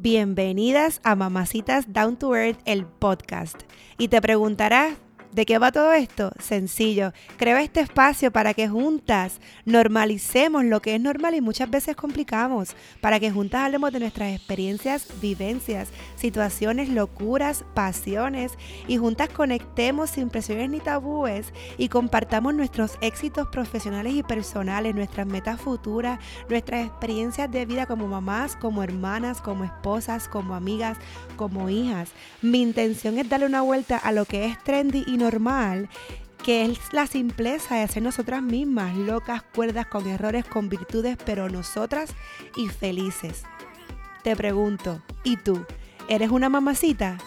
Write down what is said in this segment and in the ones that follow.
Bienvenidas a Mamacitas Down to Earth, el podcast. Y te preguntarás, ¿De qué va todo esto? Sencillo. Creo este espacio para que juntas normalicemos lo que es normal y muchas veces complicamos. Para que juntas hablemos de nuestras experiencias, vivencias, situaciones, locuras, pasiones y juntas conectemos sin presiones ni tabúes y compartamos nuestros éxitos profesionales y personales, nuestras metas futuras, nuestras experiencias de vida como mamás, como hermanas, como esposas, como amigas, como hijas. Mi intención es darle una vuelta a lo que es trendy y normal, que es la simpleza de ser nosotras mismas, locas, cuerdas, con errores, con virtudes, pero nosotras y felices. Te pregunto, ¿y tú? ¿Eres una mamacita?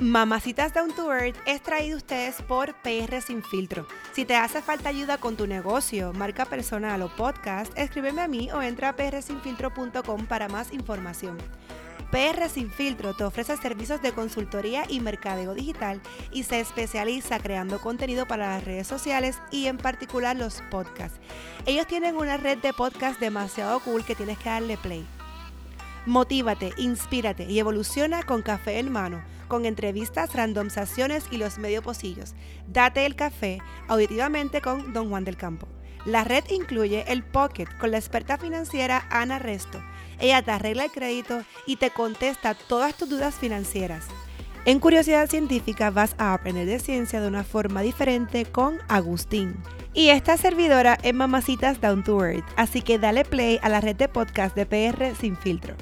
Mamacitas Down to Earth es traído ustedes por PR Sin Filtro. Si te hace falta ayuda con tu negocio, marca personal o podcast, escríbeme a mí o entra a prsinfiltro.com para más información. PR Sin Filtro te ofrece servicios de consultoría y mercadeo digital y se especializa creando contenido para las redes sociales y en particular los podcasts. Ellos tienen una red de podcasts demasiado cool que tienes que darle play. Motívate, inspírate y evoluciona con café en mano, con entrevistas, randomizaciones y los medio pocillos. Date el café auditivamente con Don Juan del Campo. La red incluye el Pocket con la experta financiera Ana Resto ella te arregla el crédito y te contesta todas tus dudas financieras. En Curiosidad Científica vas a aprender de ciencia de una forma diferente con Agustín. Y esta servidora es Mamacitas Down to Earth, así que dale play a la red de podcast de PR Sin Filtro.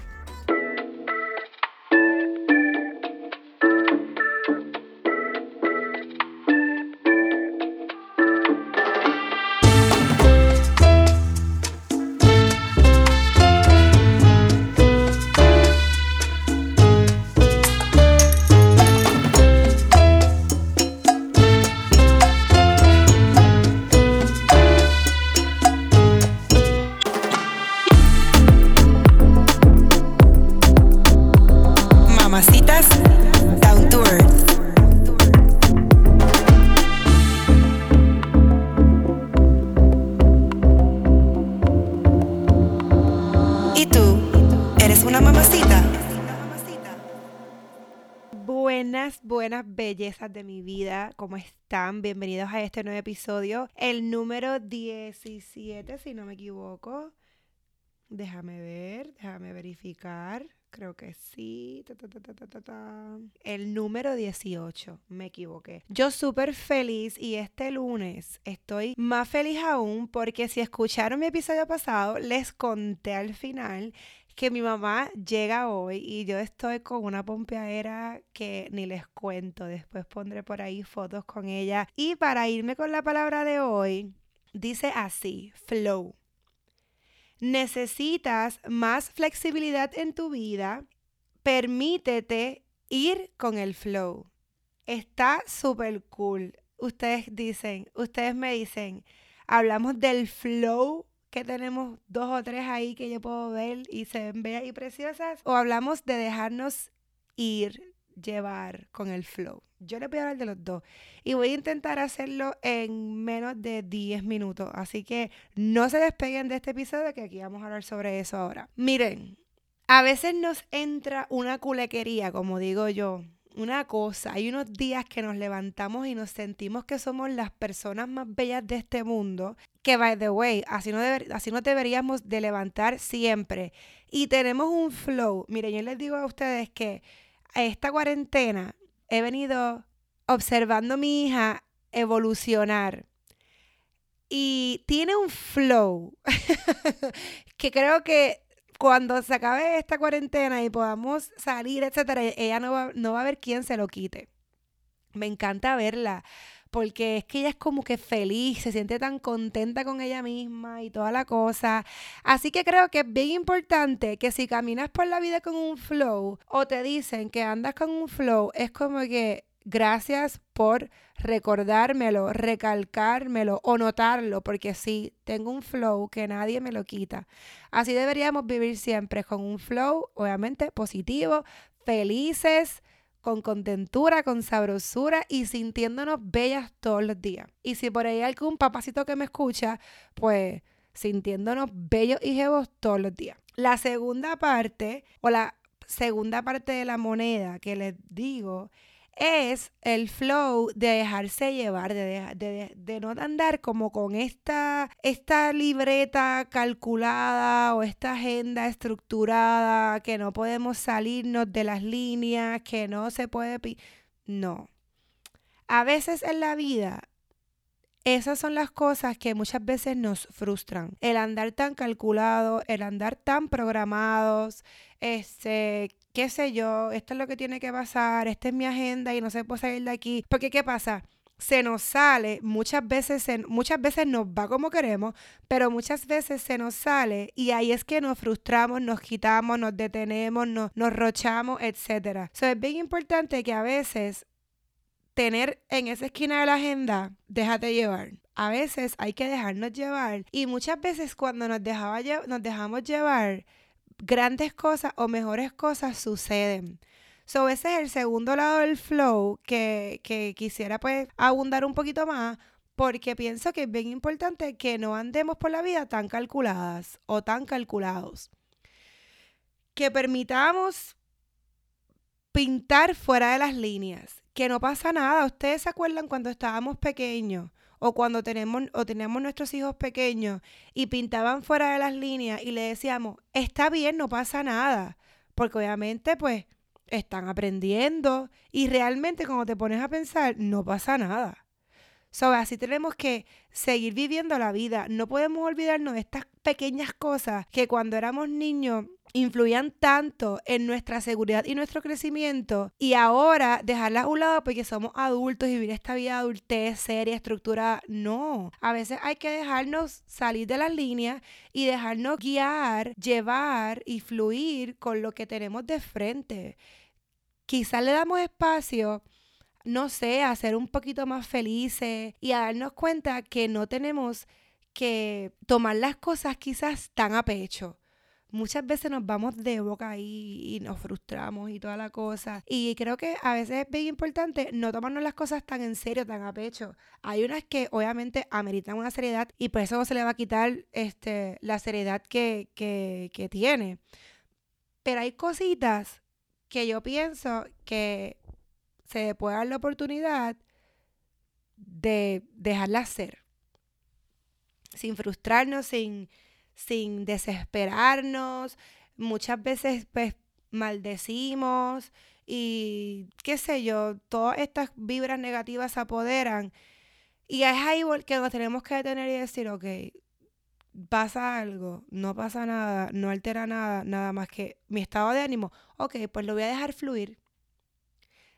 Bellezas de mi vida, ¿cómo están? Bienvenidos a este nuevo episodio, el número 17, si no me equivoco. Déjame ver, déjame verificar. Creo que sí. el número 18, me equivoqué. Yo súper feliz y este lunes estoy más feliz aún porque si escucharon mi episodio pasado, les conté al final que mi mamá llega hoy y yo estoy con una pompeadera que ni les cuento. Después pondré por ahí fotos con ella. Y para irme con la palabra de hoy, dice así, flow. Necesitas más flexibilidad en tu vida. Permítete ir con el flow. Está súper cool. Ustedes dicen, ustedes me dicen, hablamos del flow que tenemos dos o tres ahí que yo puedo ver y se ven bellas y preciosas, o hablamos de dejarnos ir, llevar con el flow. Yo les voy a hablar de los dos y voy a intentar hacerlo en menos de 10 minutos, así que no se despeguen de este episodio que aquí vamos a hablar sobre eso ahora. Miren, a veces nos entra una culequería, como digo yo, una cosa, hay unos días que nos levantamos y nos sentimos que somos las personas más bellas de este mundo, que by the way, así no, así no deberíamos de levantar siempre. Y tenemos un flow. Miren, yo les digo a ustedes que esta cuarentena he venido observando a mi hija evolucionar. Y tiene un flow que creo que cuando se acabe esta cuarentena y podamos salir, etcétera, ella no va, no va a ver quién se lo quite. Me encanta verla porque es que ella es como que feliz, se siente tan contenta con ella misma y toda la cosa. Así que creo que es bien importante que si caminas por la vida con un flow o te dicen que andas con un flow, es como que Gracias por recordármelo, recalcármelo o notarlo, porque sí, tengo un flow que nadie me lo quita. Así deberíamos vivir siempre, con un flow, obviamente, positivo, felices, con contentura, con sabrosura y sintiéndonos bellas todos los días. Y si por ahí hay algún papacito que me escucha, pues sintiéndonos bellos y jevos todos los días. La segunda parte, o la segunda parte de la moneda que les digo, es el flow de dejarse llevar, de, de, no andar como con esta, esta libreta calculada o esta agenda estructurada, que no podemos salirnos de las líneas, que no se puede... No. A veces en la vida esas son las cosas que muchas veces nos frustran. El andar tan calculado, el andar tan programados, este, qué sé yo, esto es lo que tiene que pasar, esta es mi agenda y no se puede salir de aquí. Porque ¿qué pasa? se nos sale, muchas veces, muchas veces nos va como queremos, pero muchas veces se nos sale y ahí es que nos frustramos, nos quitamos, nos detenemos, nos, nos rochamos, etc. So, es bien importante que a veces tener en esa esquina de la agenda, déjate llevar. A veces hay que dejarnos llevar y muchas veces cuando nos, dejaba, nos dejamos llevar, grandes cosas o mejores cosas suceden. So, ese es el segundo lado del flow que, que quisiera pues abundar un poquito más porque pienso que es bien importante que no andemos por la vida tan calculadas o tan calculados. Que permitamos pintar fuera de las líneas, que no pasa nada. Ustedes se acuerdan cuando estábamos pequeños o cuando tenemos o teníamos nuestros hijos pequeños y pintaban fuera de las líneas y le decíamos, está bien, no pasa nada. Porque obviamente, pues, están aprendiendo y realmente cuando te pones a pensar, no pasa nada. So, así tenemos que seguir viviendo la vida. No podemos olvidarnos de estas pequeñas cosas que cuando éramos niños influían tanto en nuestra seguridad y nuestro crecimiento y ahora dejarlas a un lado porque somos adultos y vivir esta vida adultez seria, estructurada. No, a veces hay que dejarnos salir de las líneas y dejarnos guiar, llevar y fluir con lo que tenemos de frente. Quizás le damos espacio no sé, a ser un poquito más felices y a darnos cuenta que no tenemos que tomar las cosas quizás tan a pecho. Muchas veces nos vamos de boca ahí y nos frustramos y toda la cosa. Y creo que a veces es bien importante no tomarnos las cosas tan en serio, tan a pecho. Hay unas que obviamente ameritan una seriedad y por eso se le va a quitar este, la seriedad que, que, que tiene. Pero hay cositas que yo pienso que se puede dar la oportunidad de dejarla ser. Sin frustrarnos, sin, sin desesperarnos. Muchas veces pues maldecimos y qué sé yo, todas estas vibras negativas se apoderan. Y es ahí que nos tenemos que detener y decir, ok, pasa algo, no pasa nada, no altera nada, nada más que mi estado de ánimo. Ok, pues lo voy a dejar fluir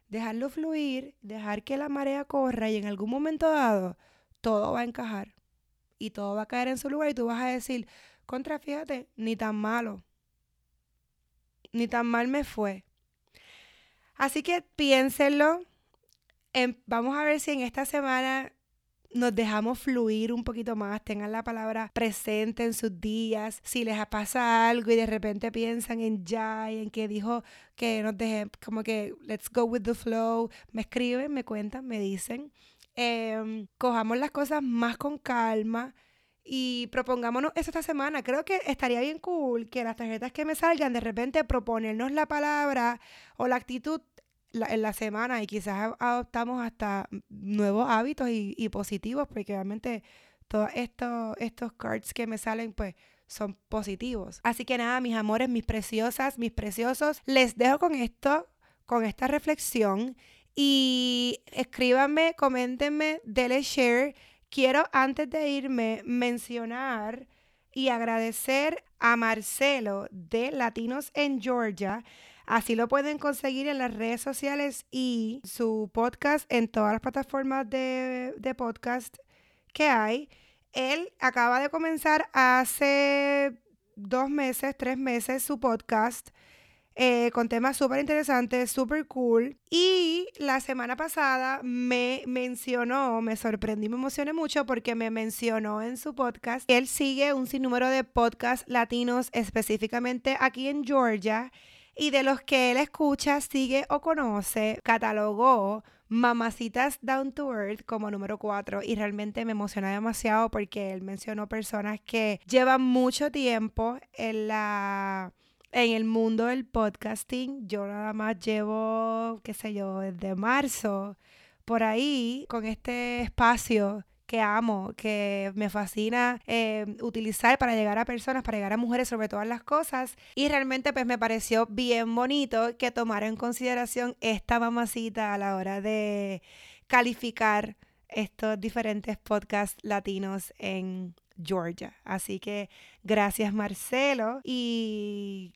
dejarlo fluir, dejar que la marea corra y en algún momento dado todo va a encajar y todo va a caer en su lugar y tú vas a decir, contra, fíjate, ni tan malo, ni tan mal me fue. Así que piénsenlo. vamos a ver si en esta semana nos dejamos fluir un poquito más, tengan la palabra presente en sus días. Si les pasa algo y de repente piensan en ya y en que dijo que nos deje, como que let's go with the flow, me escriben, me cuentan, me dicen. Em, cojamos las cosas más con calma y propongámonos eso esta semana. Creo que estaría bien cool que las tarjetas que me salgan de repente proponernos la palabra o la actitud en la semana y quizás adoptamos hasta nuevos hábitos y, positivos, porque realmente todos estos, estos cards que me salen, pues son positivos. Así que nada, mis amores, mis preciosas, mis preciosos, les dejo con esto, con esta reflexión y escríbanme, coméntenme, denle share. Quiero antes de irme mencionar y agradecer a Marcelo de Latinos en Georgia Así lo pueden conseguir en las redes sociales y su podcast en todas las plataformas de, podcast que hay. Él acaba de comenzar hace dos meses, tres meses su podcast. Eh, con temas súper interesantes, súper cool. Y la semana pasada me mencionó, me sorprendí, me emocioné mucho porque me mencionó en su podcast. Él sigue un sinnúmero de podcasts latinos, específicamente aquí en Georgia. Y de los que él escucha, sigue o conoce, catalogó Mamacitas Down to Earth como número 4 y realmente me emociona demasiado porque él mencionó personas que llevan mucho tiempo en la en el mundo del podcasting. Yo nada más llevo, qué sé yo, desde marzo por ahí con este espacio que amo, que me fascina eh, utilizar para llegar a personas, para llegar a mujeres sobre todas las cosas. Y realmente pues me pareció bien bonito que tomara en consideración esta mamacita a la hora de calificar estos diferentes podcasts latinos en Georgia. Así que gracias Marcelo y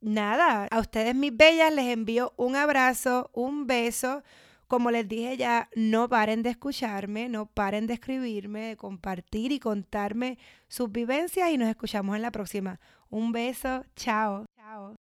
nada, a ustedes mis bellas les envío un abrazo, un beso. Como les dije ya, no paren de escucharme, no paren de escribirme, de compartir y contarme sus vivencias y nos escuchamos en la próxima. Un beso, chao. Chao.